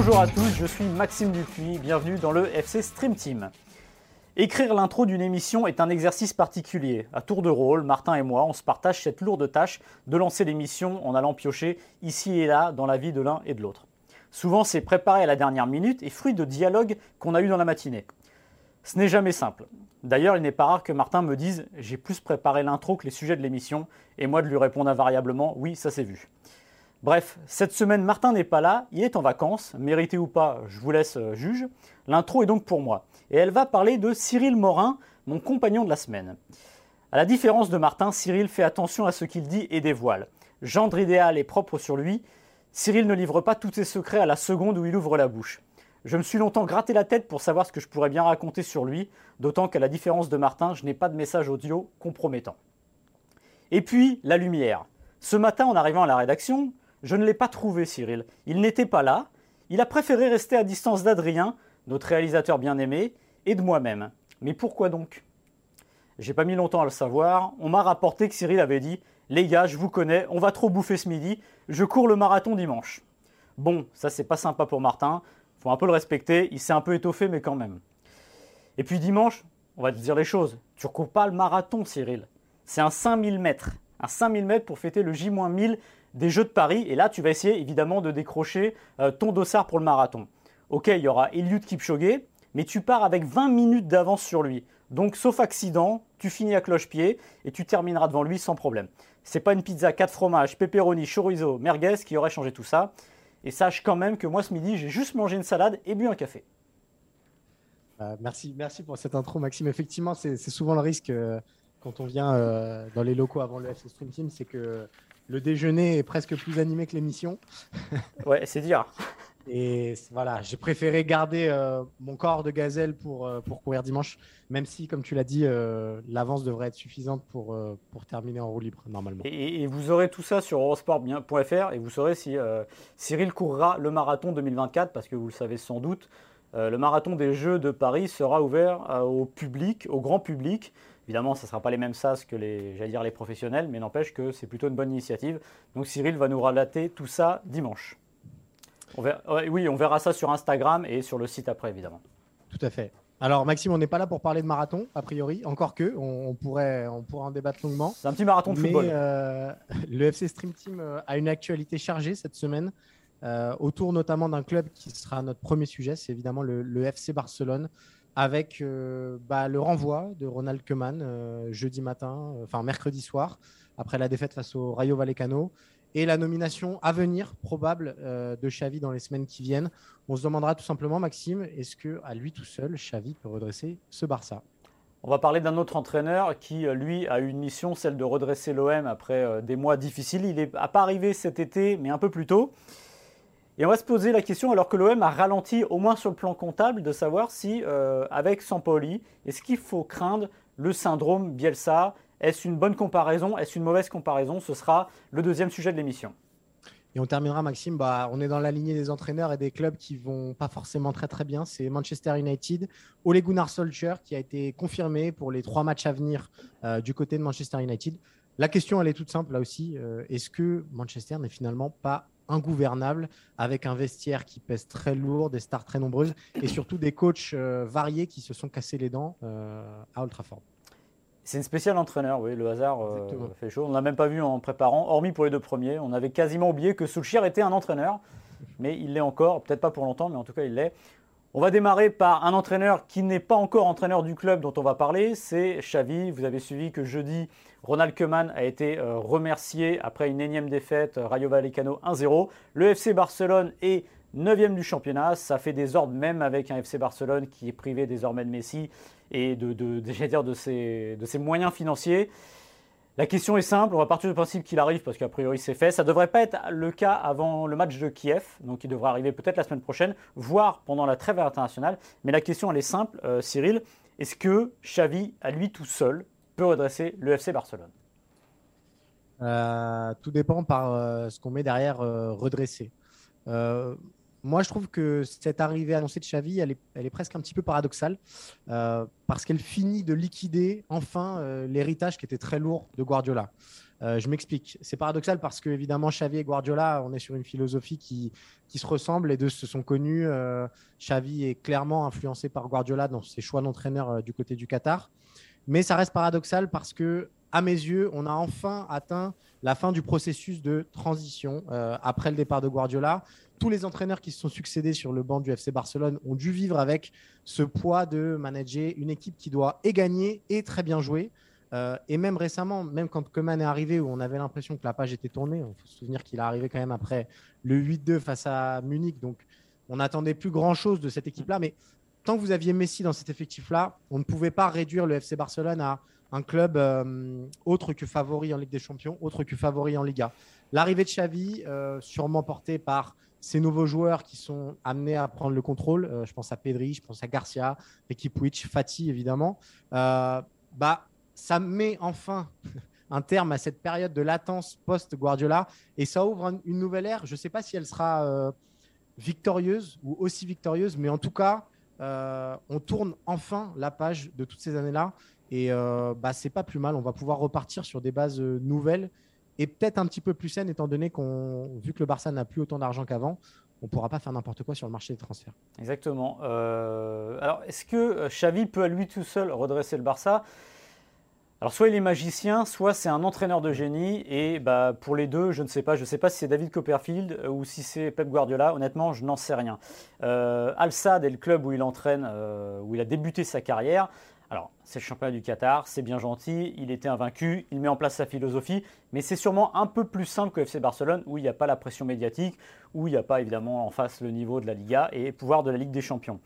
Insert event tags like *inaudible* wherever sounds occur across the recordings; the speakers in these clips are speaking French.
Bonjour à tous, je suis Maxime Dupuis, bienvenue dans le FC Stream Team. Écrire l'intro d'une émission est un exercice particulier. À tour de rôle, Martin et moi, on se partage cette lourde tâche de lancer l'émission en allant piocher ici et là dans la vie de l'un et de l'autre. Souvent, c'est préparé à la dernière minute et fruit de dialogues qu'on a eu dans la matinée. Ce n'est jamais simple. D'ailleurs, il n'est pas rare que Martin me dise J'ai plus préparé l'intro que les sujets de l'émission, et moi de lui répondre invariablement Oui, ça s'est vu. Bref, cette semaine, Martin n'est pas là, il est en vacances, mérité ou pas, je vous laisse euh, juge. L'intro est donc pour moi, et elle va parler de Cyril Morin, mon compagnon de la semaine. À la différence de Martin, Cyril fait attention à ce qu'il dit et dévoile. Gendre idéal et propre sur lui, Cyril ne livre pas tous ses secrets à la seconde où il ouvre la bouche. Je me suis longtemps gratté la tête pour savoir ce que je pourrais bien raconter sur lui, d'autant qu'à la différence de Martin, je n'ai pas de message audio compromettant. Et puis, la lumière. Ce matin, en arrivant à la rédaction, je ne l'ai pas trouvé, Cyril. Il n'était pas là. Il a préféré rester à distance d'Adrien, notre réalisateur bien-aimé, et de moi-même. Mais pourquoi donc? J'ai pas mis longtemps à le savoir. On m'a rapporté que Cyril avait dit Les gars, je vous connais, on va trop bouffer ce midi, je cours le marathon dimanche. Bon, ça c'est pas sympa pour Martin, faut un peu le respecter, il s'est un peu étoffé, mais quand même. Et puis dimanche, on va te dire les choses. Tu cours pas le marathon, Cyril. C'est un 5000 mètres. Un 5000 mètres pour fêter le J-1000 des Jeux de Paris. Et là, tu vas essayer évidemment de décrocher euh, ton dossard pour le marathon. Ok, il y aura Eliud Kipchoge, mais tu pars avec 20 minutes d'avance sur lui. Donc, sauf accident, tu finis à cloche-pied et tu termineras devant lui sans problème. C'est pas une pizza 4 fromages, pepperoni, chorizo, merguez qui aurait changé tout ça. Et sache quand même que moi, ce midi, j'ai juste mangé une salade et bu un café. Euh, merci, merci pour cette intro, Maxime. Effectivement, c'est souvent le risque euh, quand on vient euh, dans les locaux avant le FC Stream Team, c'est que le déjeuner est presque plus animé que l'émission. ouais, c'est dire. Et voilà, j'ai préféré garder euh, mon corps de gazelle pour, euh, pour courir dimanche, même si, comme tu l'as dit, euh, l'avance devrait être suffisante pour, terminer en roue libre normalement. Et, vous aurez tout ça sur eurosport.fr et vous saurez si Cyril courra le marathon 2024, parce que vous le savez sans doute, le marathon des Jeux de Paris sera ouvert au public, au grand public. Évidemment, ce ne sera pas les mêmes sas que les, dire, les professionnels, mais n'empêche que c'est plutôt une bonne initiative. Donc Cyril va nous relater tout ça dimanche. Oui, on verra ça sur Instagram et sur le site après, évidemment. Tout à fait. Alors Maxime, on n'est pas là pour parler de marathon, a priori, encore que, on, pourrait, on pourrait en débattre longuement. C'est un petit marathon de football. Euh, *laughs* le FC Stream Team euh, a une actualité chargée cette semaine, euh, autour notamment d'un club qui sera notre premier sujet, c'est évidemment le, FC Barcelone, avec euh, bah, le renvoi de Ronald Koeman jeudi matin, enfin mercredi soir, après la défaite face au Rayo Vallecano, et la nomination à venir probable de Xavi dans les semaines qui viennent. On se demandera tout simplement, Maxime, est-ce que à lui tout seul, Xavi peut redresser ce Barça? On va parler d'un autre entraîneur qui, lui, a une mission, celle de redresser l'OM après des mois difficiles. Il n'est pas arrivé cet été, mais un peu plus tôt. Et on va se poser la question, alors que l'OM a ralenti au moins sur le plan comptable, de savoir si, euh, avec Sampoli, est-ce qu'il faut craindre le syndrome Bielsa? Est-ce une bonne comparaison? Est-ce une mauvaise comparaison? Ce sera le deuxième sujet de l'émission. Et on terminera, Maxime. Bah, on est dans la lignée des entraîneurs et des clubs qui vont pas forcément très très bien. C'est Manchester United, Ole Gunnar Solskjaer qui a été confirmé pour les trois matchs à venir euh, du côté de Manchester United. La question, elle est toute simple là aussi. Euh, est-ce que Manchester n'est finalement pas ingouvernable, avec un vestiaire qui pèse très lourd, des stars très nombreuses et surtout des coachs euh, variés qui se sont cassés les dents à Old Trafford? C'est une spéciale entraîneur, oui, le hasard euh, fait chaud. On ne l'a même pas vu en préparant, hormis pour les deux premiers. On avait quasiment oublié que Soulchier était un entraîneur, mais il l'est encore, peut-être pas pour longtemps, mais en tout cas il l'est. On va démarrer par un entraîneur qui n'est pas encore entraîneur du club dont on va parler, c'est Xavi. Vous avez suivi que jeudi, Ronald Koeman a été euh, remercié après une énième défaite, euh, Rayo Vallecano 1-0. Le FC Barcelone est 9e du championnat, ça fait des ordres même avec un FC Barcelone qui est privé désormais de Messi et de, de, *laughs* dire de, ses, de ses moyens financiers. La question est simple, on va partir du principe qu'il arrive parce qu'a priori c'est fait. Ça ne devrait pas être le cas avant le match de Kiev, donc il devrait arriver peut-être la semaine prochaine, voire pendant la trêve internationale. Mais la question elle est simple, euh, Cyril, est-ce que Xavi, à lui tout seul, peut redresser le FC Barcelone? Euh, Tout dépend par euh, ce qu'on met derrière redresser moi, je trouve que cette arrivée annoncée de Xavi, elle est, presque un petit peu paradoxale euh, parce qu'elle finit de liquider enfin euh, l'héritage qui était très lourd de Guardiola. Euh, je m'explique. C'est paradoxal parce que, évidemment, Xavi et Guardiola, on est sur une philosophie qui, qui se ressemble. Les deux se sont connus. Xavi est clairement influencé par Guardiola dans ses choix d'entraîneur du côté du Qatar. Mais ça reste paradoxal parce que, à mes yeux, on a enfin atteint la fin du processus de transition après le départ de Guardiola tous les entraîneurs qui se sont succédés sur le banc du FC Barcelone ont dû vivre avec ce poids de manager une équipe qui doit et gagner et très bien jouer. Euh, et même récemment, même quand Coman est arrivé, où on avait l'impression que la page était tournée, il faut se souvenir qu'il est arrivé quand même après le 8-2 face à Munich. Donc, on n'attendait plus grand-chose de cette équipe-là. Mais tant que vous aviez Messi dans cet effectif-là, on ne pouvait pas réduire le FC Barcelone à un club euh, autre que favori en Ligue des Champions, autre que favori en Liga. L'arrivée de Xavi, euh, sûrement portée par ces nouveaux joueurs qui sont amenés à prendre le contrôle, euh, je pense à Pedri, je pense à Garcia, l'équipe Witch, Fati évidemment, bah, ça met enfin *laughs* un terme à cette période de latence post-Guardiola et ça ouvre une nouvelle ère. Je ne sais pas si elle sera victorieuse ou aussi victorieuse, mais en tout cas, on tourne enfin la page de toutes ces années-là et bah, c'est pas plus mal. On va pouvoir repartir sur des bases nouvelles et peut-être un petit peu plus saine étant donné qu'on, vu que le Barça n'a plus autant d'argent qu'avant, on ne pourra pas faire n'importe quoi sur le marché des transferts. Exactement. Euh, alors, est-ce que euh, Xavi peut à lui tout seul redresser le Barça? Alors soit il est magicien, soit c'est un entraîneur de génie. Et bah, pour les deux, je ne sais pas. Je ne sais pas si c'est David Copperfield euh, ou si c'est Pep Guardiola. Honnêtement, je n'en sais rien. Al Sadd est le club où il entraîne, où il a débuté sa carrière. Alors, c'est le championnat du Qatar, c'est bien gentil, il était invaincu, il met en place sa philosophie, mais c'est sûrement un peu plus simple que FC Barcelone, où il n'y a pas la pression médiatique, où il n'y a pas évidemment en face le niveau de la Liga et pouvoir de la Ligue des Champions.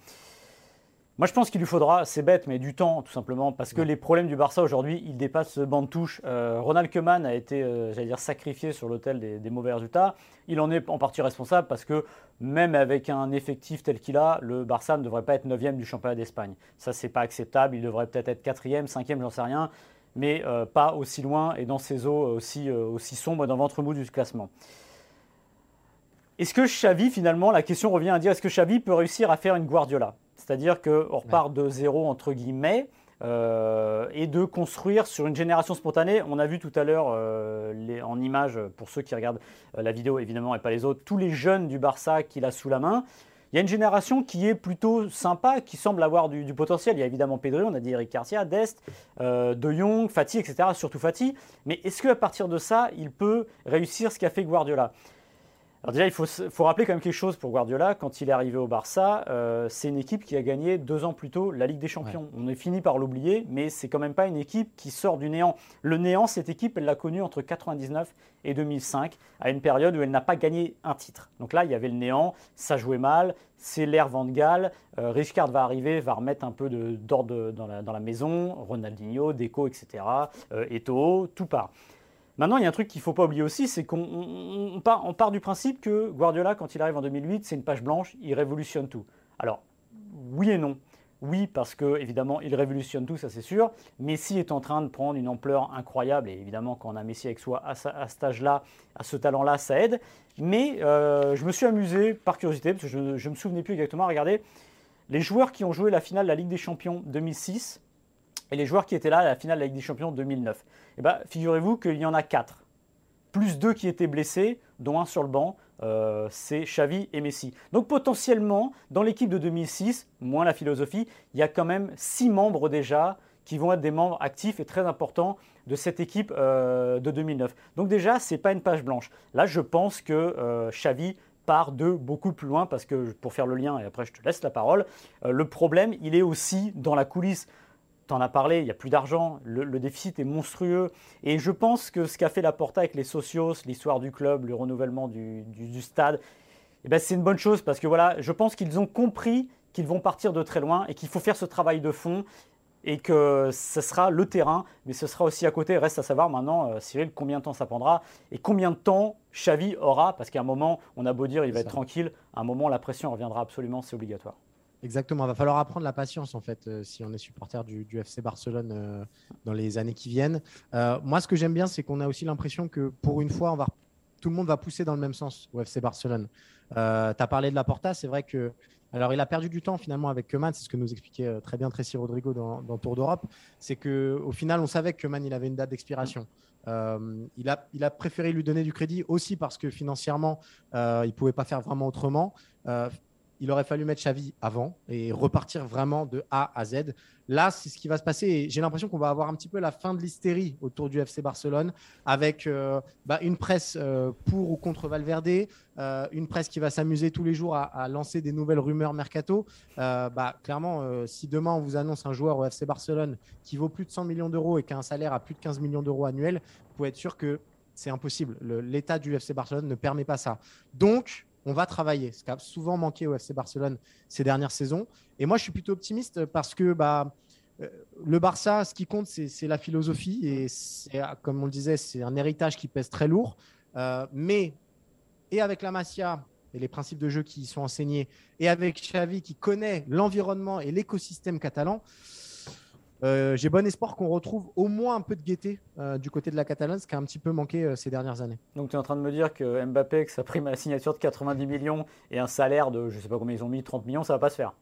Moi, je pense qu'il lui faudra, c'est bête, mais du temps, tout simplement, parce que les problèmes du Barça aujourd'hui, ils dépassent ce banc de touche. Euh, Ronald Koeman a été, euh, j'allais dire, sacrifié sur l'autel des, mauvais résultats. Il en est en partie responsable parce que même avec un effectif tel qu'il a, le Barça ne devrait pas être 9 du championnat d'Espagne. Ça, c'est pas acceptable. Il devrait peut-être être 4e, 5e, j'en sais rien, mais euh, pas aussi loin et dans ces eaux aussi, aussi sombres dans le ventre mou du classement. Est-ce que Xavi, finalement, la question revient à dire est-ce que Xavi peut réussir à faire une Guardiola? C'est-à-dire qu'on repart de zéro, entre guillemets, euh, et de construire sur une génération spontanée. On a vu tout à l'heure euh, en image, pour ceux qui regardent euh, la vidéo évidemment et pas les autres, tous les jeunes du Barça qu'il a sous la main. Il y a une génération qui est plutôt sympa, qui semble avoir du, potentiel. Il y a évidemment Pedro, on a dit Eric Garcia, Dest, De Jong, Fati, etc. Surtout Fati. Mais est-ce qu'à partir de ça, il peut réussir ce qu'a fait Guardiola? Alors déjà, il faut, faut, rappeler quand même quelque chose pour Guardiola. Quand il est arrivé au Barça, euh, c'est une équipe qui a gagné deux ans plus tôt la Ligue des Champions. On est fini par l'oublier, mais c'est quand même pas une équipe qui sort du néant. Le néant, cette équipe, elle l'a connue entre 99 et 2005, à une période où elle n'a pas gagné un titre. Donc là, il y avait le néant, ça jouait mal, c'est l'ère Van Gaal. Euh, Richard va arriver, va remettre un peu d'ordre dans la, dans la, maison, Ronaldinho, Deco, etc., euh, Eto'o, tout part. Maintenant, il y a un truc qu'il ne faut pas oublier aussi, c'est qu'on part, du principe que Guardiola, quand il arrive en 2008, c'est une page blanche, il révolutionne tout. Alors, oui et non. Oui, parce que évidemment, il révolutionne tout, ça c'est sûr. Messi est en train de prendre une ampleur incroyable, et évidemment, quand on a Messi avec soi à, à cet âge-là, à ce talent-là, ça aide. Mais euh, je me suis amusé par curiosité, parce que je ne me souvenais plus exactement, à regarder les joueurs qui ont joué la finale de la Ligue des Champions 2006 et les joueurs qui étaient là à la finale de la Ligue des Champions 2009. Eh ben, figurez-vous qu'il y en a quatre, plus deux qui étaient blessés, dont un sur le banc, euh, c'est Xavi et Messi. Donc potentiellement, dans l'équipe de 2006, moins la philosophie, il y a quand même six membres déjà qui vont être des membres actifs et très importants de cette équipe euh, de 2009. Donc déjà, ce n'est pas une page blanche. Là, je pense que euh, Xavi part de beaucoup plus loin parce que pour faire le lien, et après je te laisse la parole, le problème, il est aussi dans la coulisse tu en as parlé, il n'y a plus d'argent, le, déficit est monstrueux. Et je pense que ce qu'a fait la Porta avec les socios, l'histoire du club, le renouvellement du, stade, eh ben, c'est une bonne chose parce que voilà, je pense qu'ils ont compris qu'ils vont partir de très loin et qu'il faut faire ce travail de fond et que ce sera le terrain, mais ce sera aussi à côté. Reste à savoir maintenant, euh, Cyril, combien de temps ça prendra et combien de temps Xavi aura, parce qu'à un moment, on a beau dire il va être tranquille, à un moment, la pression reviendra absolument, c'est obligatoire. Exactement, il va falloir apprendre la patience en fait euh, si on est supporter du, FC Barcelone euh, dans les années qui viennent. moi, ce que j'aime bien, c'est qu'on a aussi l'impression que pour une fois, tout le monde va pousser dans le même sens au FC Barcelone. tu as parlé de la Porta, c'est vrai que alors, il a perdu du temps finalement avec Keman, c'est ce que nous expliquait euh, très bien Tracy Rodrigo dans, Tour d'Europe. C'est qu'au final, on savait que Keman, il avait une date d'expiration. Euh, il, a, il a préféré lui donner du crédit aussi parce que financièrement, euh, il ne pouvait pas faire vraiment autrement il aurait fallu mettre Xavi avant et repartir vraiment de A à Z. Là, c'est ce qui va se passer. J'ai l'impression qu'on va avoir un petit peu la fin de l'hystérie autour du FC Barcelone avec euh, bah, une presse euh, pour ou contre Valverde, euh, une presse qui va s'amuser tous les jours à, lancer des nouvelles rumeurs mercato. bah, clairement, si demain on vous annonce un joueur au FC Barcelone qui vaut plus de 100 millions d'euros et qui a un salaire à plus de 15 millions d'euros annuels, vous pouvez être sûr que c'est impossible. L'état du FC Barcelone ne permet pas ça. Donc, on va travailler. Ce qui a souvent manqué au FC Barcelone ces dernières saisons. Et moi, je suis plutôt optimiste parce que bah, euh, le Barça, ce qui compte, c'est la philosophie. Et comme on le disait, c'est un héritage qui pèse très lourd. Euh, mais, et avec la Masia et les principes de jeu qui y sont enseignés, et avec Xavi qui connaît l'environnement et l'écosystème catalan, euh, j'ai bon espoir qu'on retrouve au moins un peu de gaieté euh, du côté de la Catalogne, ce qui a un petit peu manqué euh, ces dernières années. Donc tu es en train de me dire que Mbappé, que sa prime à la signature de 90 millions et un salaire de, je ne sais pas combien ils ont mis, 30 millions, ça va pas se faire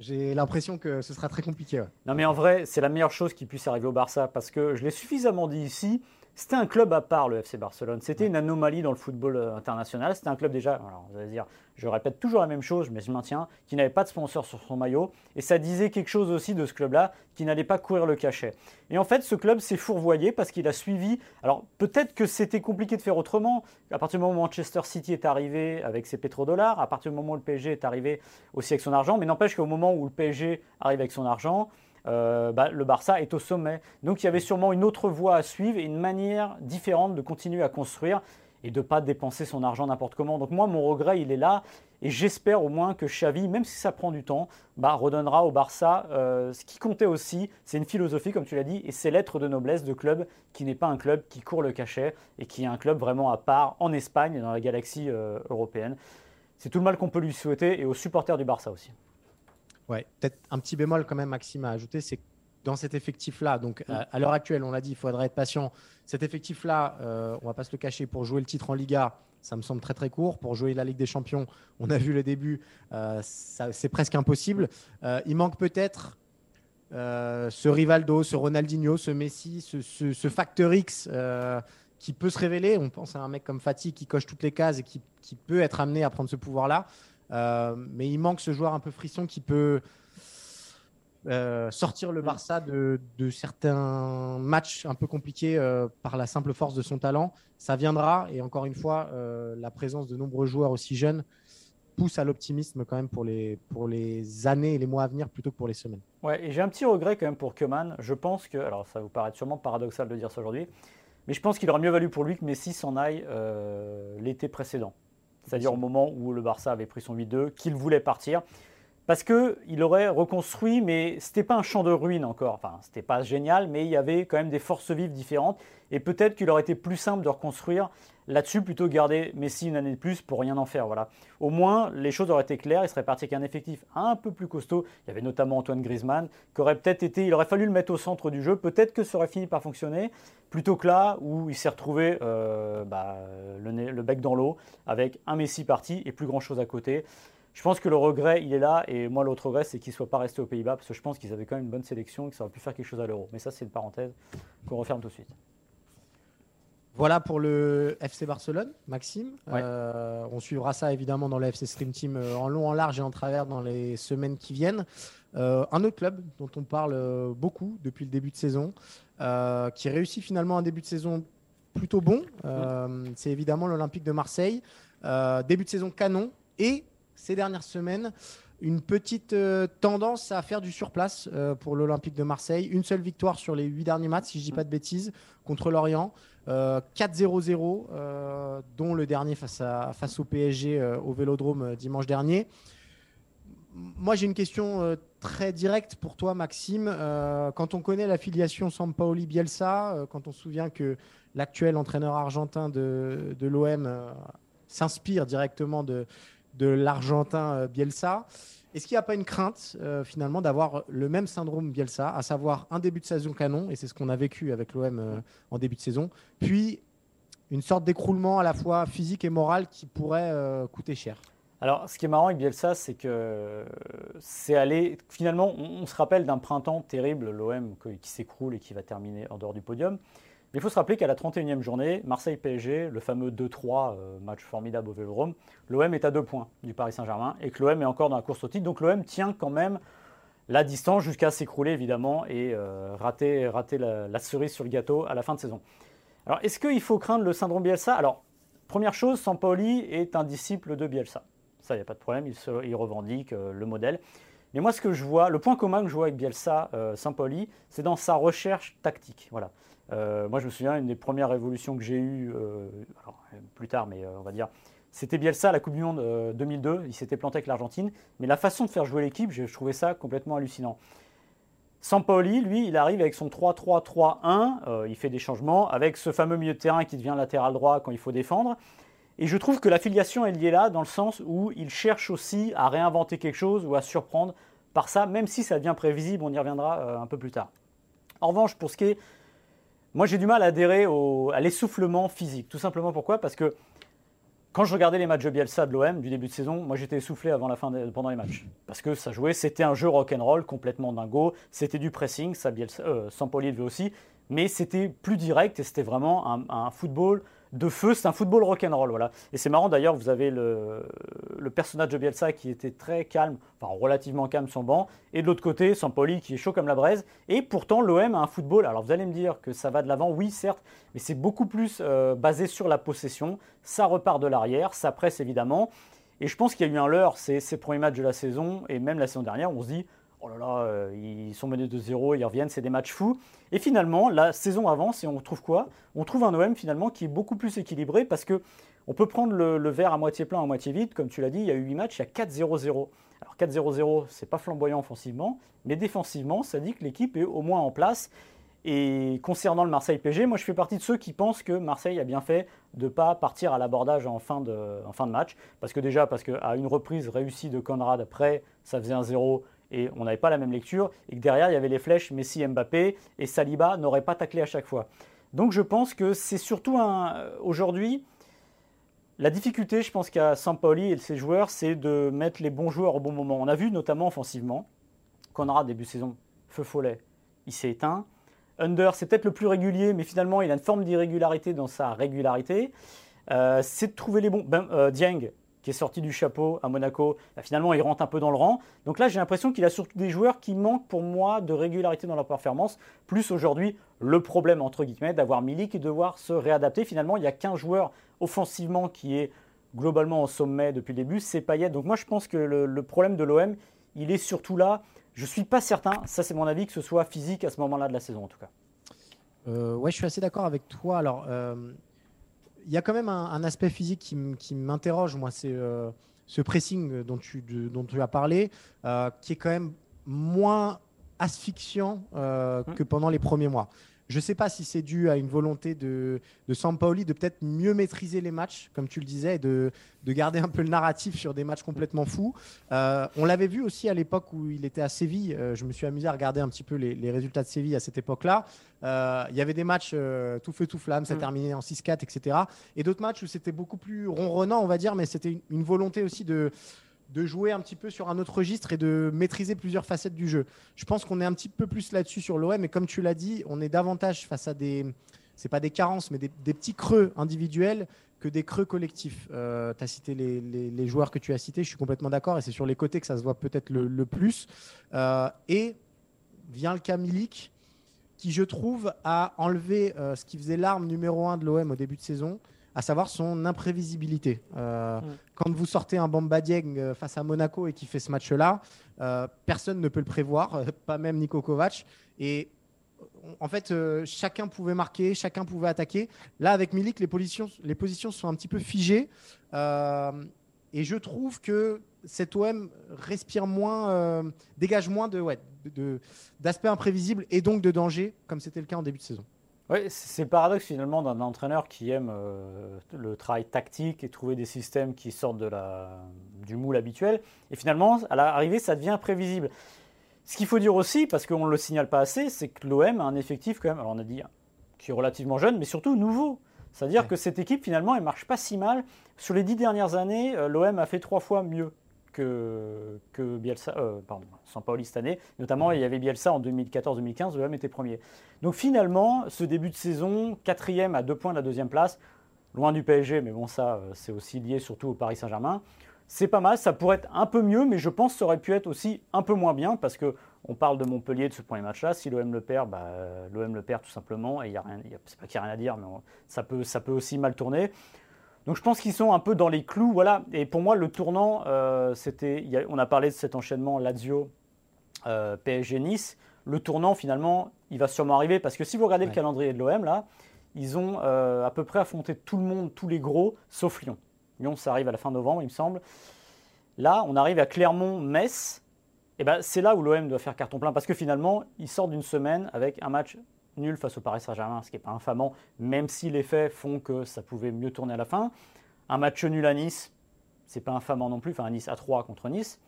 j'ai l'impression que ce sera très compliqué. Non, mais en vrai, c'est la meilleure chose qui puisse arriver au Barça parce que je l'ai suffisamment dit ici. C'était un club à part, le FC Barcelone. C'était une anomalie dans le football euh, international. C'était un club déjà, alors vous allez dire, je répète toujours la même chose, mais je maintiens, qui n'avait pas de sponsor sur son maillot. Et ça disait quelque chose aussi de ce club-là, qui n'allait pas courir le cachet. Et en fait, ce club s'est fourvoyé parce qu'il a suivi. Alors peut-être que c'était compliqué de faire autrement. À partir du moment où Manchester City est arrivé avec ses pétrodollars, à partir du moment où le PSG est arrivé aussi avec son argent, mais n'empêche qu'au moment où le PSG arrive avec son argent, euh, bah, le Barça est au sommet. Donc il y avait sûrement une autre voie à suivre et une manière différente de continuer à construire et de ne pas dépenser son argent n'importe comment. Donc moi, mon regret, il est là. Et j'espère au moins que Xavi, même si ça prend du temps, bah, redonnera au Barça euh, ce qui comptait aussi. C'est une philosophie, comme tu l'as dit, et c'est l'être de noblesse de club qui n'est pas un club qui court le cachet et qui est un club vraiment à part en Espagne, dans la galaxie euh, européenne. C'est tout le mal qu'on peut lui souhaiter et aux supporters du Barça aussi. Ouais, peut-être un petit bémol quand même, Maxime, à ajouter, c'est dans cet effectif-là, donc à, l'heure actuelle, on l'a dit, il faudrait être patient. Cet effectif-là, euh, on va pas se le cacher, pour jouer le titre en Liga, ça me semble très très court. Pour jouer la Ligue des Champions, on a vu le début, euh, c'est presque impossible. Euh, il manque peut-être euh, ce Rivaldo, ce Ronaldinho, ce Messi, ce, ce, facteur X qui peut se révéler. On pense à un mec comme Fatih qui coche toutes les cases et qui, qui peut être amené à prendre ce pouvoir-là. Euh, mais il manque ce joueur un peu frisson qui peut euh, sortir le Barça de, certains matchs un peu compliqués euh, par la simple force de son talent. Ça viendra et encore une fois, la présence de nombreux joueurs aussi jeunes pousse à l'optimisme quand même pour les, années et les mois à venir plutôt que pour les semaines. Ouais, et j'ai un petit regret quand même pour Keman. Je pense que, alors ça vous paraît sûrement paradoxal de dire ça aujourd'hui, mais je pense qu'il aurait mieux valu pour lui que Messi s'en aille l'été précédent c'est-à-dire au moment où le Barça avait pris son 8-2, qu'il voulait partir. Parce qu'il aurait reconstruit, mais ce n'était pas un champ de ruines encore. Enfin, c'était pas génial, mais il y avait quand même des forces vives différentes. Et peut-être qu'il aurait été plus simple de reconstruire là-dessus plutôt que garder Messi une année de plus pour rien en faire. Voilà. Au moins, les choses auraient été claires. Il serait parti avec un effectif un peu plus costaud. Il y avait notamment Antoine Griezmann, qui aurait peut-être été. Il aurait fallu le mettre au centre du jeu. Peut-être que ça aurait fini par fonctionner. Plutôt que là, où il s'est retrouvé euh, bah, le, bec dans l'eau, avec un Messi parti et plus grand-chose à côté. Je pense que le regret, il est là. Et moi, l'autre regret, c'est qu'il ne soit pas resté aux Pays-Bas, parce que je pense qu'ils avaient quand même une bonne sélection et que ça aurait pu faire quelque chose à l'euro. Mais ça, c'est une parenthèse qu'on referme tout de suite. Voilà pour le FC Barcelone, Maxime. Euh, on suivra ça évidemment dans le FC Stream Team euh, en long, en large et en travers dans les semaines qui viennent. Euh, un autre club dont on parle beaucoup depuis le début de saison, qui réussit finalement un début de saison plutôt bon, c'est évidemment l'Olympique de Marseille. début de saison canon et ces dernières semaines, une petite euh, tendance à faire du surplace euh, pour l'Olympique de Marseille. Une seule victoire sur les huit derniers matchs, si je ne dis pas de bêtises, contre l'Orient. 4-0-0, dont le dernier face, à, face au PSG au Vélodrome dimanche dernier. Moi, j'ai une question très directe pour toi, Maxime. quand on connaît l'affiliation Sampaoli-Bielsa, quand on se souvient que l'actuel entraîneur argentin de, de l'OM s'inspire directement de, de l'Argentin Bielsa, est-ce qu'il n'y a pas une crainte euh, finalement d'avoir le même syndrome Bielsa, à savoir un début de saison canon, et c'est ce qu'on a vécu avec l'OM euh, en début de saison, puis une sorte d'écroulement à la fois physique et moral qui pourrait euh, coûter cher? Alors, ce qui est marrant avec Bielsa, c'est que c'est allé. Finalement, on, se rappelle d'un printemps terrible, l'OM qui s'écroule et qui va terminer en dehors du podium il faut se rappeler qu'à la 31e journée, Marseille-PSG, le fameux 2-3, euh, match formidable au Vélodrome, l'OM est à deux points du Paris Saint-Germain et que l'OM est encore dans la course au titre. Donc l'OM tient quand même la distance jusqu'à s'écrouler évidemment et euh, rater, la, cerise sur le gâteau à la fin de saison. Alors est-ce qu'il faut craindre le syndrome Bielsa? Alors première chose, Sampaoli est un disciple de Bielsa. Ça, il n'y a pas de problème, il, revendique euh, le modèle. Mais moi, ce que je vois, le point commun que je vois avec Bielsa, Sampaoli, c'est dans sa recherche tactique. Voilà. Euh, moi, je me souviens, une des premières révolutions que j'ai eues, euh, plus tard, mais euh, on va dire, c'était Bielsa à la Coupe du Monde 2002. Il s'était planté avec l'Argentine. Mais la façon de faire jouer l'équipe, je, trouvais ça complètement hallucinant. Sampaoli, lui, il arrive avec son 3-3-3-1. il fait des changements avec ce fameux milieu de terrain qui devient latéral droit quand il faut défendre. Et je trouve que l'affiliation est liée là dans le sens où il cherche aussi à réinventer quelque chose ou à surprendre par ça, même si ça devient prévisible, on y reviendra un peu plus tard. En revanche, pour ce qui est moi, j'ai du mal à adhérer à l'essoufflement physique. Tout simplement pourquoi? Parce que quand je regardais les matchs de Bielsa de l'OM du début de saison, moi j'étais essoufflé avant la fin pendant les matchs. Parce que ça jouait, c'était un jeu rock'n'roll complètement dingo, c'était du pressing, ça Bielsa, euh, aussi, mais c'était plus direct et c'était vraiment un football de feu. C'est un football rock'n'roll, voilà. Et c'est marrant d'ailleurs, vous avez le, personnage de Bielsa qui était très calme, enfin relativement calme son banc, et de l'autre côté, Sampoli qui est chaud comme la braise. Et pourtant, l'OM a un football. Alors vous allez me dire que ça va de l'avant, oui, certes, mais c'est beaucoup plus euh, basé sur la possession. Ça repart de l'arrière, ça presse évidemment. Et je pense qu'il y a eu un leurre ces, ces premiers matchs de la saison, et même la saison dernière, on se dit oh là là, euh, ils sont menés de zéro, ils reviennent, c'est des matchs fous. Et finalement, la saison avance et on trouve quoi? On trouve un OM finalement qui est beaucoup plus équilibré parce que on peut prendre le, verre à moitié plein, à moitié vide. Comme tu l'as dit, il y a eu 8 matchs, il y a 4-0-0. Alors 4-0-0, c'est pas flamboyant offensivement, mais défensivement, ça dit que l'équipe est au moins en place. Et concernant le Marseille-PG, moi je fais partie de ceux qui pensent que Marseille a bien fait de ne pas partir à l'abordage en, fin en fin de match. Parce que déjà, parce qu'à une reprise réussie de Conrad, après, ça faisait un 0 et on n'avait pas la même lecture, et que derrière il y avait les flèches Messi, Mbappé, et Saliba n'aurait pas taclé à chaque fois. Donc je pense que c'est surtout un aujourd'hui la difficulté, je pense qu'à Sampoli et ses joueurs, c'est de mettre les bons joueurs au bon moment. On a vu notamment offensivement, Conrad début de saison, feu follet, il s'est éteint. Under, c'est peut-être le plus régulier, mais finalement, il a une forme d'irrégularité dans sa régularité. Euh, c'est de trouver les bons. Ben, euh, Dieng, sorti du chapeau à Monaco, finalement il rentre un peu dans le rang. Donc là j'ai l'impression qu'il a surtout des joueurs qui manquent pour moi de régularité dans leur performance, plus aujourd'hui le problème entre guillemets d'avoir Milik et de devoir se réadapter. Finalement il n'y a qu'un joueur offensivement qui est globalement au sommet depuis le début, c'est Payet. Donc moi je pense que le, problème de l'OM, il est surtout là. Je ne suis pas certain, ça c'est mon avis, que ce soit physique à ce moment-là de la saison en tout cas. Euh, ouais, je suis assez d'accord avec toi. Alors, euh, y a quand même un, aspect physique qui m'interroge, moi, c'est euh, ce pressing dont tu, dont tu as parlé, euh, qui est quand même moins asphyxiant euh, mmh. que pendant les premiers mois. Je ne sais pas si c'est dû à une volonté de, de Sampaoli de peut-être mieux maîtriser les matchs, comme tu le disais, et de, de garder un peu le narratif sur des matchs complètement fous. Euh, on l'avait vu aussi à l'époque où il était à Séville. Euh, je me suis amusé à regarder un petit peu les, résultats de Séville à cette époque-là. Euh, il y avait des matchs tout feu, tout flamme, ça mm. terminait en 6-4, etc. Et d'autres matchs où c'était beaucoup plus ronronnant, on va dire, mais c'était une volonté aussi de de jouer un petit peu sur un autre registre et de maîtriser plusieurs facettes du jeu. Je pense qu'on est un petit peu plus là-dessus sur l'OM, et comme tu l'as dit, on est davantage face à des, c'est pas des carences, mais des, petits creux individuels que des creux collectifs. Euh, tu as cité les, joueurs que tu as cités, je suis complètement d'accord, et c'est sur les côtés que ça se voit peut-être le, plus. Euh, et vient le cas Milik, qui je trouve a enlevé euh, ce qui faisait l'arme numéro un de l'OM au début de saison, à savoir son imprévisibilité. Euh, quand vous sortez un Bamba Dieng euh, face à Monaco et qui fait ce match-là, euh, personne ne peut le prévoir, *laughs* pas même Nico Kovac. Et en fait, euh, chacun pouvait marquer, chacun pouvait attaquer. Là, avec Milik, les positions, les positions sont un petit peu figées. Et je trouve que cet OM respire moins, dégage moins de, ouais, d'aspects imprévisibles et donc de danger, comme c'était le cas en début de saison. Oui, c'est le paradoxe finalement d'un entraîneur qui aime le travail tactique et trouver des systèmes qui sortent de la, du moule habituel. Et finalement, à l'arrivée, ça devient prévisible. Ce qu'il faut dire aussi, parce qu'on ne le signale pas assez, c'est que l'OM a un effectif quand même, alors on a dit, qui est relativement jeune, mais surtout nouveau. C'est-à-dire que cette équipe, finalement, elle marche pas si mal. Sur les dix dernières années, euh, l'OM a fait trois fois mieux que, que Bielsa, euh, pardon, Sampaoli cette année. Notamment, il y avait Bielsa en 2014-2015, l'OM était premier. Donc finalement, ce début de saison, quatrième à deux points de la deuxième place, loin du PSG, mais bon, ça, euh, c'est aussi lié surtout au Paris Saint-Germain c'est pas mal, ça pourrait être un peu mieux, mais je pense que ça aurait pu être aussi un peu moins bien, parce que on parle de Montpellier de ce premier match-là. Si l'OM le perd, bah, l'OM le perd tout simplement, et il y a rien, c'est pas qu'il n'y a rien à dire, mais ça, peut, ça peut aussi mal tourner. Donc je pense qu'ils sont un peu dans les clous, voilà. Et pour moi, le tournant, euh, c'était, on a parlé de cet enchaînement Lazio, euh, PSG Nice. Le tournant, finalement, il va sûrement arriver, parce que si vous regardez le calendrier de l'OM là, ils ont euh, à peu près affronté tout le monde, tous les gros, sauf Lyon. Lyon, ça arrive à la fin novembre, il me semble. Là, on arrive à Clermont-Metz. Et eh ben, c'est là où l'OM doit faire carton plein parce que finalement, il sort d'une semaine avec un match nul face au Paris Saint-Germain, ce qui n'est pas infamant, même si les faits font que ça pouvait mieux tourner à la fin. Un match nul à Nice, c'est pas infamant non plus, enfin Nice à 3 contre Nice.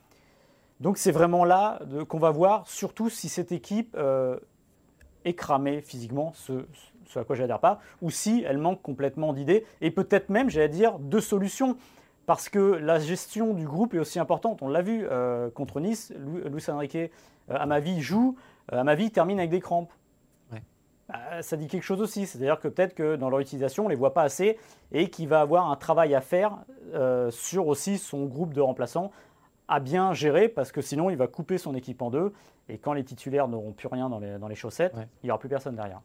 Donc c'est vraiment là qu'on va voir, surtout si cette équipe euh, est cramée physiquement, ce, à quoi j'adhère pas, ou si elle manque complètement d'idées, et peut-être même, j'allais dire, de solutions. Parce que la gestion du groupe est aussi importante. On l'a vu euh, contre Nice, Luis Enrique, euh, à ma vie, joue, à ma vie, termine avec des crampes. Bah, ça dit quelque chose aussi. C'est-à-dire que peut-être que dans leur utilisation, on ne les voit pas assez et qu'il va avoir un travail à faire sur aussi son groupe de remplaçants à bien gérer parce que sinon, il va couper son équipe en deux. Et quand les titulaires n'auront plus rien dans les, dans les chaussettes, il n'y aura plus personne derrière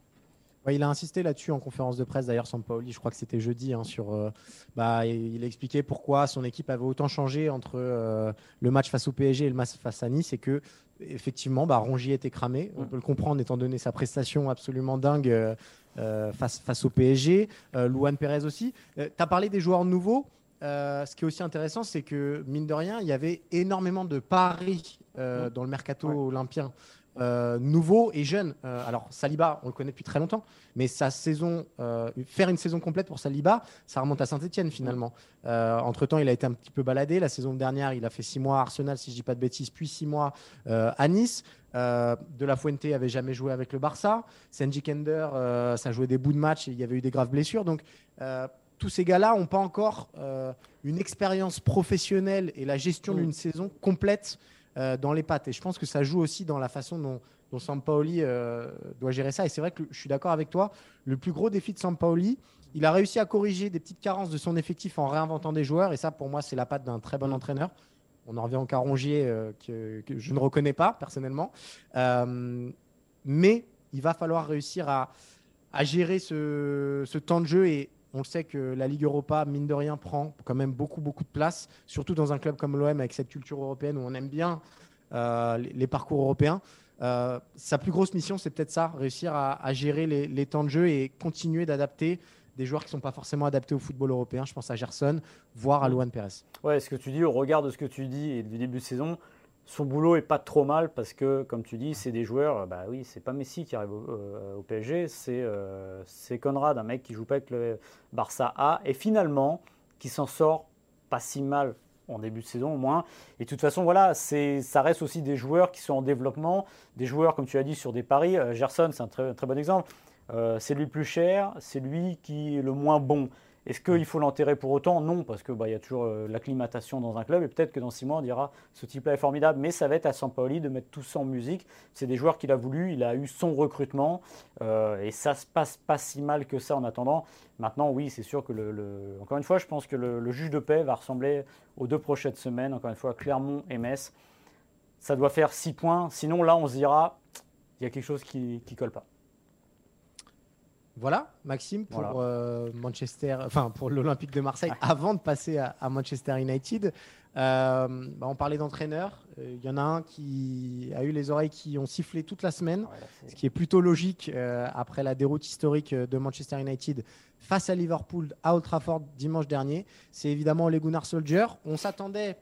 il a insisté là-dessus en conférence de presse, d'ailleurs, Sampaoli, je crois que c'était jeudi, hein, sur, euh, bah, il a expliqué pourquoi son équipe avait autant changé entre euh, le match face au PSG et le match face à Nice, et que effectivement, bah, Rongier était cramé. On mm. peut le comprendre étant donné sa prestation absolument dingue euh, face, face au PSG. Luan Perez aussi. tu as parlé des joueurs nouveaux. ce qui est aussi intéressant, c'est que, mine de rien, il y avait énormément de paris mm. dans le mercato olympien euh, nouveau et jeune. Euh, alors Saliba, on le connaît depuis très longtemps, mais sa saison, euh, faire une saison complète pour Saliba, ça remonte à Saint-Etienne finalement. entre temps, il a été un petit peu baladé. La saison dernière, il a fait six mois à Arsenal, si je dis pas de bêtises, puis six mois à Nice. de la Fuente avait jamais joué avec le Barça. Sanji Kender, ça jouait des bouts de match et il y avait eu des graves blessures. Donc tous ces gars-là n'ont pas encore une expérience professionnelle et la gestion mm. d'une saison complète dans les pattes. Et je pense que ça joue aussi dans la façon dont, dont Sampaoli euh, doit gérer ça. Et c'est vrai que je suis d'accord avec toi. Le plus gros défi de Sampaoli, il a réussi à corriger des petites carences de son effectif en réinventant des joueurs. Et ça, pour moi, c'est la patte d'un très bon entraîneur. On en revient au Carongier, euh, que, je ne reconnais pas personnellement. mais il va falloir réussir à, à gérer ce, ce, temps de jeu et on sait que la Ligue Europa, mine de rien, prend quand même beaucoup, beaucoup de place, surtout dans un club comme l'OM avec cette culture européenne où on aime bien euh, les, parcours européens. Euh, sa plus grosse mission, c'est peut-être ça, réussir à, gérer les, temps de jeu et continuer d'adapter des joueurs qui ne sont pas forcément adaptés au football européen. Je pense à Gerson, voire à Luan Pérez. Ouais, ce que tu dis, au regard de ce que tu dis et du début de saison, son boulot est pas trop mal parce que, comme tu dis, c'est des joueurs. Bah oui, c'est pas Messi qui arrive au, euh, PSG, euh, c'est Conrad, un mec qui joue pas avec le Barça A et finalement qui s'en sort pas si mal en début de saison au moins. Et de toute façon, voilà, ça reste aussi des joueurs qui sont en développement, des joueurs, comme tu as dit, sur des paris. Euh, Gerson, c'est un très, très, bon exemple. c'est lui le plus cher, c'est lui qui est le moins bon. Est-ce qu'il faut l'enterrer pour autant? Non, parce qu'il bah, y a toujours euh, l'acclimatation dans un club et peut-être que dans six mois on dira ce type-là est formidable, mais ça va être à Sampaoli de mettre tout ça en musique. C'est des joueurs qu'il a voulu, il a eu son recrutement euh, et ça se passe pas si mal que ça en attendant. Maintenant, oui, c'est sûr que le, encore une fois, je pense que le, juge de paix va ressembler aux deux prochaines semaines, encore une fois, Clermont et Metz. Ça doit faire six points, sinon là on se dira il y a quelque chose qui ne colle pas. Voilà, Maxime, pour euh, Manchester, enfin pour l'Olympique de Marseille, *laughs* avant de passer à, Manchester United. Euh, bah, on parlait d'entraîneur. Il euh, y en a un qui a eu les oreilles qui ont sifflé toute la semaine, ce qui est plutôt logique après la déroute historique de Manchester United face à Liverpool à Old Trafford dimanche dernier. C'est évidemment Ole Gunnar Soldier. On s'attendait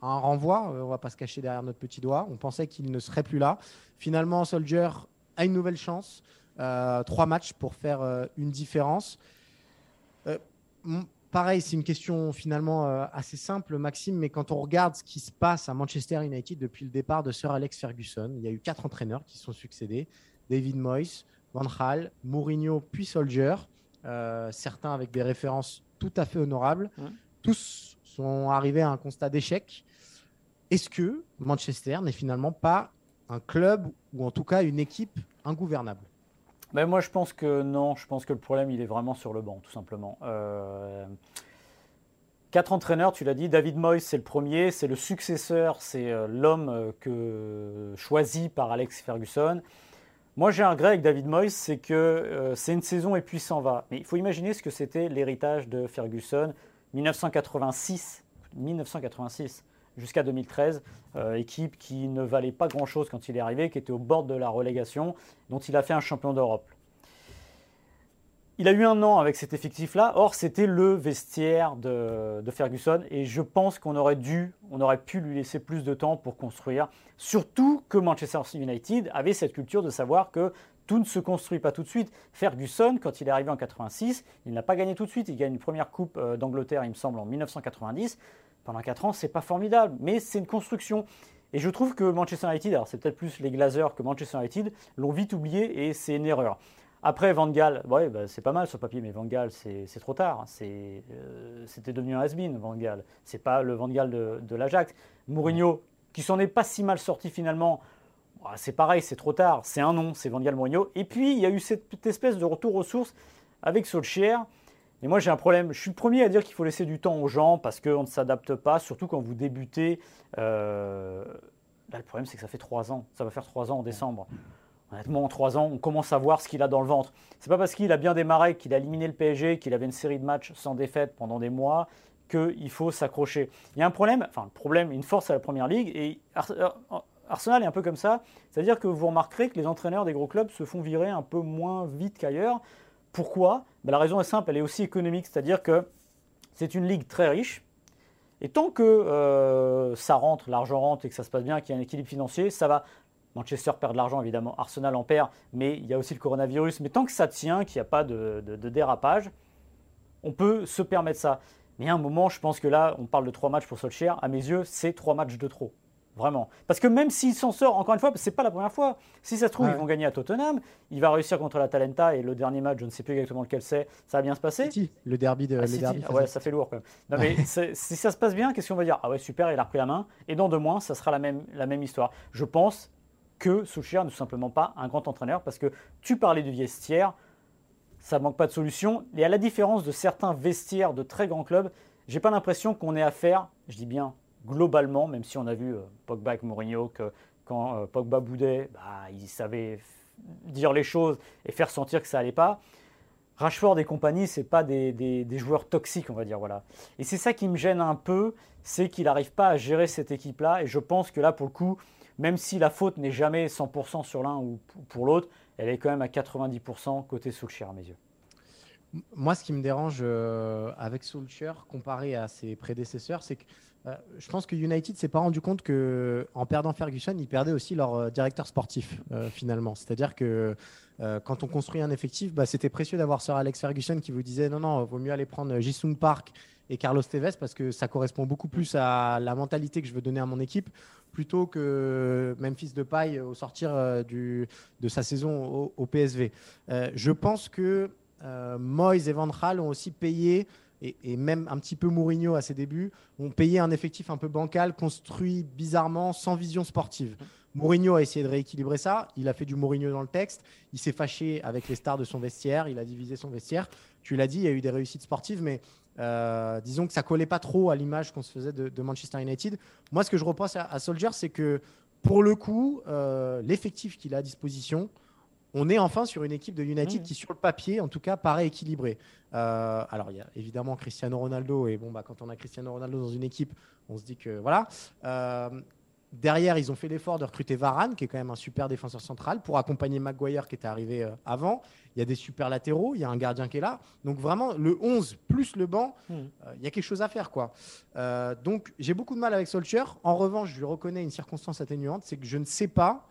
à un renvoi, on va pas se cacher derrière notre petit doigt. On pensait qu'il ne serait plus là. Finalement, Soldier a une nouvelle chance. Euh, trois matchs pour faire euh, une différence. Euh, pareil, c'est une question finalement assez simple, Maxime, mais quand on regarde ce qui se passe à Manchester United depuis le départ de Sir Alex Ferguson, il y a eu quatre entraîneurs qui sont succédés David Moyes, Van Gaal, Mourinho, puis Soldier, certains avec des références tout à fait honorables. Tous sont arrivés à un constat d'échec. Est-ce que Manchester n'est finalement pas un club ou en tout cas une équipe ingouvernable? Ben moi, je pense que non. Je pense que le problème, il est vraiment sur le banc, tout simplement. Euh, quatre entraîneurs, tu l'as dit. David Moyes, c'est le premier. C'est le successeur. C'est euh, l'homme euh, que, choisi par Alex Ferguson. Moi, j'ai un regret avec David Moyes, c'est que c'est une saison et puis s'en va. Mais il faut imaginer ce que c'était l'héritage de Ferguson 1986. 1986 jusqu'à 2013. Euh, équipe qui ne valait pas grand-chose quand il est arrivé, qui était au bord de la relégation, dont il a fait un champion d'Europe. Il a eu un an avec cet effectif-là, or c'était le vestiaire de, Ferguson, et je pense qu'on aurait dû, on aurait pu lui laisser plus de temps pour construire, surtout que Manchester United avait cette culture de savoir que tout ne se construit pas tout de suite. Ferguson, quand il est arrivé en 86, il n'a pas gagné tout de suite. Il gagne une première coupe euh, d'Angleterre, il me semble, en 1990 pendant 4 ans, c'est pas formidable, mais c'est une construction. Et je trouve que Manchester United, alors c'est peut-être plus les Glazers que Manchester United, l'ont vite oublié et c'est une erreur. Après, Van Gaal, ouais, bah, c'est pas mal sur papier, mais Van Gaal, c'est trop tard. Euh, c'était devenu un has-been, Van Gaal. C'est pas le Van Gaal de, de l'Ajax. Mourinho, qui s'en est pas si mal sorti finalement, bah, c'est pareil, c'est trop tard. C'est un nom, c'est Van Gaal Mourinho. Et puis, il y a eu cette espèce de retour aux sources avec Solskjaer. Et moi, j'ai un problème. Je suis le premier à dire qu'il faut laisser du temps aux gens parce qu'on ne s'adapte pas, surtout quand vous débutez. Euh, là, le problème, c'est que ça fait trois ans. Ça va faire trois ans en décembre. Honnêtement, en trois ans, on commence à voir ce qu'il a dans le ventre. C'est pas parce qu'il a bien démarré, qu'il a éliminé le PSG, qu'il avait une série de matchs sans défaite pendant des mois, qu'il faut s'accrocher. Il y a un problème, enfin, le problème, une force à la première ligue, et Arsenal est un peu comme ça. C'est-à-dire que vous remarquerez que les entraîneurs des gros clubs se font virer un peu moins vite qu'ailleurs. Pourquoi ben, La raison est simple, elle est aussi économique, c'est-à-dire que c'est une ligue très riche. Et tant que euh, ça rentre, l'argent rentre et que ça se passe bien, qu'il y a un équilibre financier, ça va. Manchester perd de l'argent, évidemment, Arsenal en perd, mais il y a aussi le coronavirus. Mais tant que ça tient, qu'il n'y a pas de, dérapage, on peut se permettre ça. Mais à un moment, je pense que là, on parle de trois matchs pour Solskjaer. À mes yeux, c'est trois matchs de trop. Vraiment. Parce que même s'il s'en sort, encore une fois, c'est pas la première fois. Si ça se trouve, ils vont gagner à Tottenham. Il va réussir contre la Talenta et le dernier match, je ne sais plus exactement lequel c'est, ça va bien se passer. le derby de. Ah, ah ouais, ça fait lourd quand même. Non, mais si ça se passe bien, qu'est-ce qu'on va dire? Ah ouais, super, il a repris la main. Et dans deux mois, ça sera la même, la même histoire. Je pense que Souchier n'est tout simplement pas un grand entraîneur parce que tu parlais du vestiaire, ça manque pas de solution. Et à la différence de certains vestiaires de très grands clubs, j'ai pas l'impression qu'on ait affaire, je dis bien globalement, même si on a vu euh, Pogba avec Mourinho, que quand euh, Pogba boudait, bah, il savait dire les choses et faire sentir que ça allait pas. Rashford et compagnie, c'est pas des, joueurs toxiques, on va dire. Voilà. Et c'est ça qui me gêne un peu, c'est qu'il n'arrive pas à gérer cette équipe-là. Et je pense que là, pour le coup, même si la faute n'est jamais 100% sur l'un ou pour l'autre, elle est quand même à 90% côté Solskjaer à mes yeux. Moi, ce qui me dérange euh, avec Solskjaer comparé à ses prédécesseurs, c'est que euh, je pense que United s'est pas rendu compte que en perdant Ferguson, ils perdaient aussi leur euh, directeur sportif euh, finalement. C'est-à-dire que quand on construit un effectif, bah, c'était précieux d'avoir Sir Alex Ferguson qui vous disait non non, vaut mieux aller prendre Jisung Park et Carlos Tevez parce que ça correspond beaucoup plus à la mentalité que je veux donner à mon équipe plutôt que Memphis Depay au sortir de sa saison au, PSV. je pense que Moyes et Van Gaal ont aussi payé et, même un petit peu Mourinho à ses débuts, ont payé un effectif un peu bancal, construit bizarrement, sans vision sportive. Mourinho a essayé de rééquilibrer ça. Il a fait du Mourinho dans le texte. Il s'est fâché avec les stars de son vestiaire. Il a divisé son vestiaire. Tu l'as dit, il y a eu des réussites sportives, mais euh, disons que ça collait pas trop à l'image qu'on se faisait de, Manchester United. Moi, ce que je reproche à, Soldier, c'est que pour le coup, euh, l'effectif qu'il a à disposition, on est enfin sur une équipe de United qui, sur le papier, en tout cas, paraît équilibrée. Euh, alors, il y a évidemment Cristiano Ronaldo, et bon, bah, quand on a Cristiano Ronaldo dans une équipe, on se dit que voilà. Euh, derrière, ils ont fait l'effort de recruter Varane, qui est quand même un super défenseur central, pour accompagner Maguire, qui était arrivé euh, avant. Il y a des super latéraux, il y a un gardien qui est là. Donc, vraiment, le 11 plus le banc, hmm. il y a quelque chose à faire. quoi. donc, j'ai beaucoup de mal avec Solskjaer. En revanche, je lui reconnais une circonstance atténuante, c'est que je ne sais pas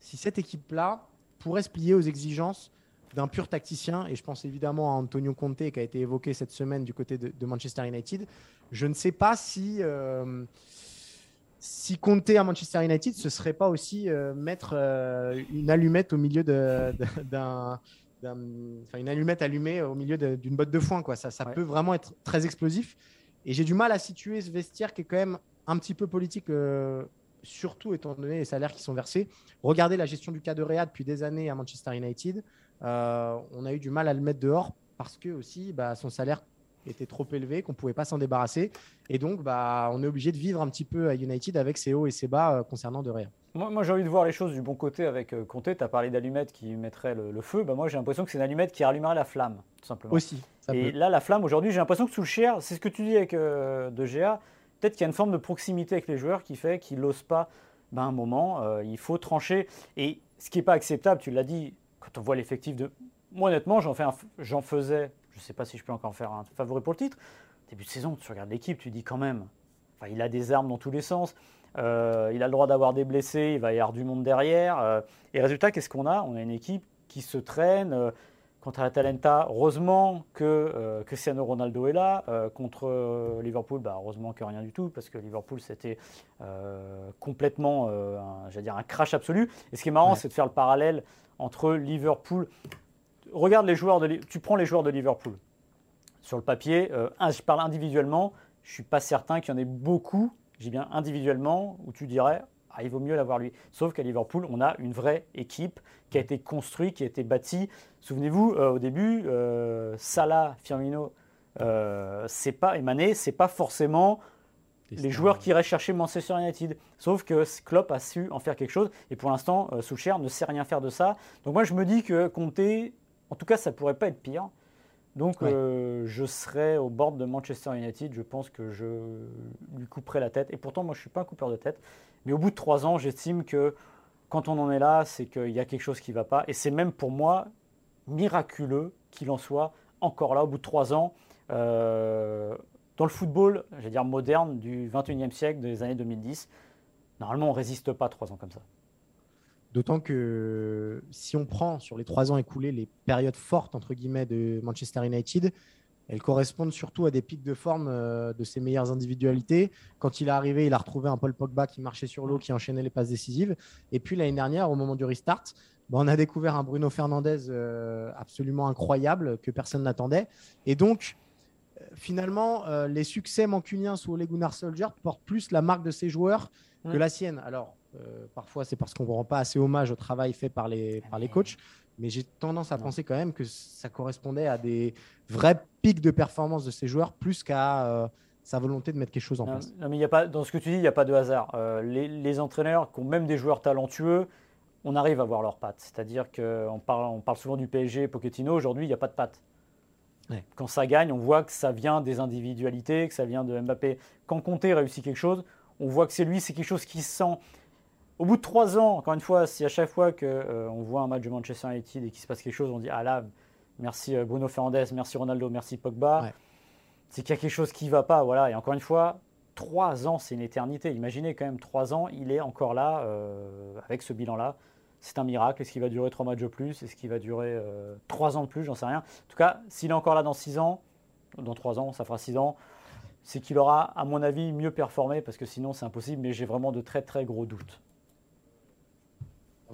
si cette équipe-là pourrait se plier aux exigences d'un pur tacticien. Et je pense évidemment à Antonio Conte qui a été évoqué cette semaine du côté de, Manchester United. Je ne sais pas si, euh, si Conte à Manchester United, ce serait pas aussi euh, mettre euh, une allumette au milieu d'un. Enfin, une allumette allumée au milieu d'une botte de foin. Quoi. Ça, ça peut vraiment être très explosif. Et j'ai du mal à situer ce vestiaire qui est quand même un petit peu politique surtout étant donné les salaires qui sont versés. Regardez la gestion du cas de Réa depuis des années à Manchester United. Euh, on a eu du mal à le mettre dehors parce que aussi bah, son salaire était trop élevé, qu'on ne pouvait pas s'en débarrasser. Et donc, bah, on est obligé de vivre un petit peu à United avec ses hauts et ses bas euh, concernant De Réa. Moi, j'ai envie de voir les choses du bon côté avec euh, Conte. Tu as parlé d'allumette qui mettrait le, feu. Bah, moi, j'ai l'impression que c'est une allumette qui allumerait la flamme, tout simplement. Aussi. et là, la flamme, aujourd'hui, j'ai l'impression que sous le cher, c'est ce que tu dis avec De Gea, peut-être qu'il y a une forme de proximité avec les joueurs qui fait qu'ils n'osent pas, ben, un moment, euh, il faut trancher. Et ce qui n'est pas acceptable, tu l'as dit, quand on voit l'effectif de... Moi honnêtement, j'en, fais j'en faisais, je ne sais pas si je peux encore faire un favori pour le titre, début de saison, tu regardes l'équipe, tu dis quand même, enfin, il a des armes dans tous les sens, euh, il a le droit d'avoir des blessés, il va y avoir du monde derrière. Euh, et résultat, qu'est-ce qu'on a? On a une équipe qui se traîne, Contre Talenta, heureusement que euh, Cristiano Ronaldo est là. Euh, contre euh, Liverpool, bah, heureusement que rien du tout, parce que Liverpool, c'était complètement un, dire, un crash absolu. Et ce qui est marrant, c'est de faire le parallèle entre Liverpool. Regarde les joueurs de Tu prends les joueurs de Liverpool. Sur le papier, je parle individuellement, je ne suis pas certain qu'il y en ait beaucoup, j'ai bien individuellement, où tu dirais ah, il vaut mieux l'avoir lui. Sauf qu'à Liverpool, on a une vraie équipe qui a été construite, qui a été bâtie. Souvenez-vous, euh, au début, euh, Salah, Firmino, euh, c'est pas Mané, c'est pas forcément les joueurs qui iraient chercher Manchester United. Sauf que Klopp a su en faire quelque chose. Et pour l'instant, euh, Soucher ne sait rien faire de ça. Donc moi, je me dis que Conte, en tout cas, ça pourrait pas être pire. Donc je serais au bord de Manchester United. Je pense que je lui couperai la tête. Et pourtant, moi, je suis pas un coupeur de tête. Mais au bout de trois ans, j'estime que quand on en est là, c'est qu'il y a quelque chose qui ne va pas. Et c'est même pour moi miraculeux qu'il en soit encore là au bout de trois ans. Euh, dans le football, j'allais dire moderne, du 21e siècle, des années 2010, normalement, on ne résiste pas trois ans comme ça. D'autant que si on prend sur les trois ans écoulés les périodes fortes entre guillemets de Manchester United, elles correspondent surtout à des pics de forme euh, de ses meilleures individualités. Quand il est arrivé, il a retrouvé un Paul Pogba qui marchait sur l'eau, qui enchaînait les passes décisives. Et puis l'année dernière, au moment du restart, bah, on a découvert un Bruno Fernandez euh, absolument incroyable que personne n'attendait. Et donc, euh, finalement, les succès mancuniens sous Ole Gunnar Solskjaer portent plus la marque de ses joueurs que la sienne. Alors, parfois, c'est parce qu'on ne rend pas assez hommage au travail fait par les, par les coachs mais j'ai tendance à penser quand même que ça correspondait à des vrais pics de performance de ces joueurs plus qu'à euh, sa volonté de mettre quelque chose en place. Non, mais y a pas, dans ce que tu dis, il n'y a pas de hasard. Euh, les, entraîneurs qui ont même des joueurs talentueux, on arrive à voir leurs pattes. C'est-à-dire qu'on parle, on parle souvent du PSG, Pochettino, aujourd'hui, il n'y a pas de pattes. Quand ça gagne, on voit que ça vient des individualités, que ça vient de Mbappé. Quand Conte réussit quelque chose, on voit que c'est lui, c'est quelque chose qui sent au bout de trois ans, encore une fois, si à chaque fois qu'on euh, voit un match de Manchester United et qu'il se passe quelque chose, on dit Ah là, merci euh, Bruno Fernandes, merci Ronaldo, merci Pogba, c'est qu'il y a quelque chose qui ne va pas. Voilà. Et encore une fois, trois ans, c'est une éternité. Imaginez quand même trois ans, il est encore là euh, avec ce bilan-là. C'est un miracle. Est-ce qu'il va durer trois matchs de plus? Est-ce qu'il va durer trois ans de plus? J'en sais rien. En tout cas, s'il est encore là dans six ans, dans trois ans, ça fera six ans, c'est qu'il aura, à mon avis, mieux performé parce que sinon, c'est impossible. Mais j'ai vraiment de très très gros doutes.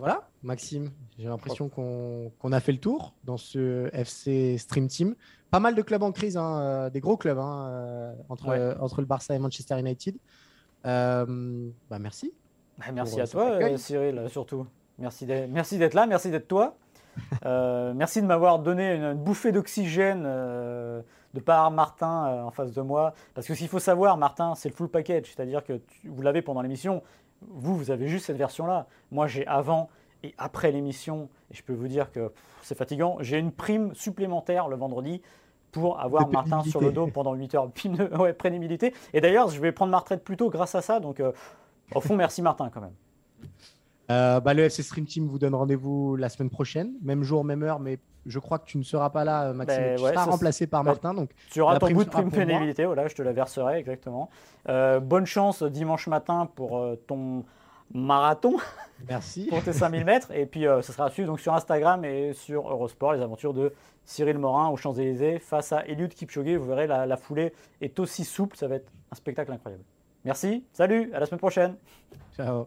Voilà, Maxime, j'ai l'impression qu'on a fait le tour dans ce FC Stream Team. Pas mal de clubs en crise, hein, euh, des gros clubs hein, euh, entre, entre le Barça et Manchester United. Euh, bah merci. Bah, merci à toi, Cyril, surtout. Merci d'être là, merci d'être toi. *laughs* merci de m'avoir donné une, bouffée d'oxygène de par Martin en face de moi. Parce que s'il faut savoir, Martin, c'est le full package. C'est-à-dire que vous l'avez pendant l'émission, vous, vous avez juste cette version-là. Moi, j'ai avant Et après l'émission, et je peux vous dire que c'est fatigant, j'ai une prime supplémentaire le vendredi pour avoir Martin sur le dos pendant 8 heures. ouais, pénibilité. Et d'ailleurs, je vais prendre ma retraite plus tôt grâce à ça. Donc, euh, au fond, merci Martin quand même. Euh, bah, le FC Stream Team vous donne rendez-vous la semaine prochaine, même jour, même heure, mais je crois que tu ne seras pas là, Maxime. Ben tu seras remplacé par Martin. Donc tu auras ton bout de prime pénibilité, voilà, je te la verserai exactement. Euh, bonne chance dimanche matin pour ton marathon. Merci. pour tes 5000 mètres. Et puis, ça sera suivi donc, sur Instagram et sur Eurosport, les aventures de Cyril Morin aux Champs-Élysées face à Eliud Kipchoge. Vous verrez, la, foulée est aussi souple. Ça va être un spectacle incroyable. Merci, salut, à la semaine prochaine. Ciao.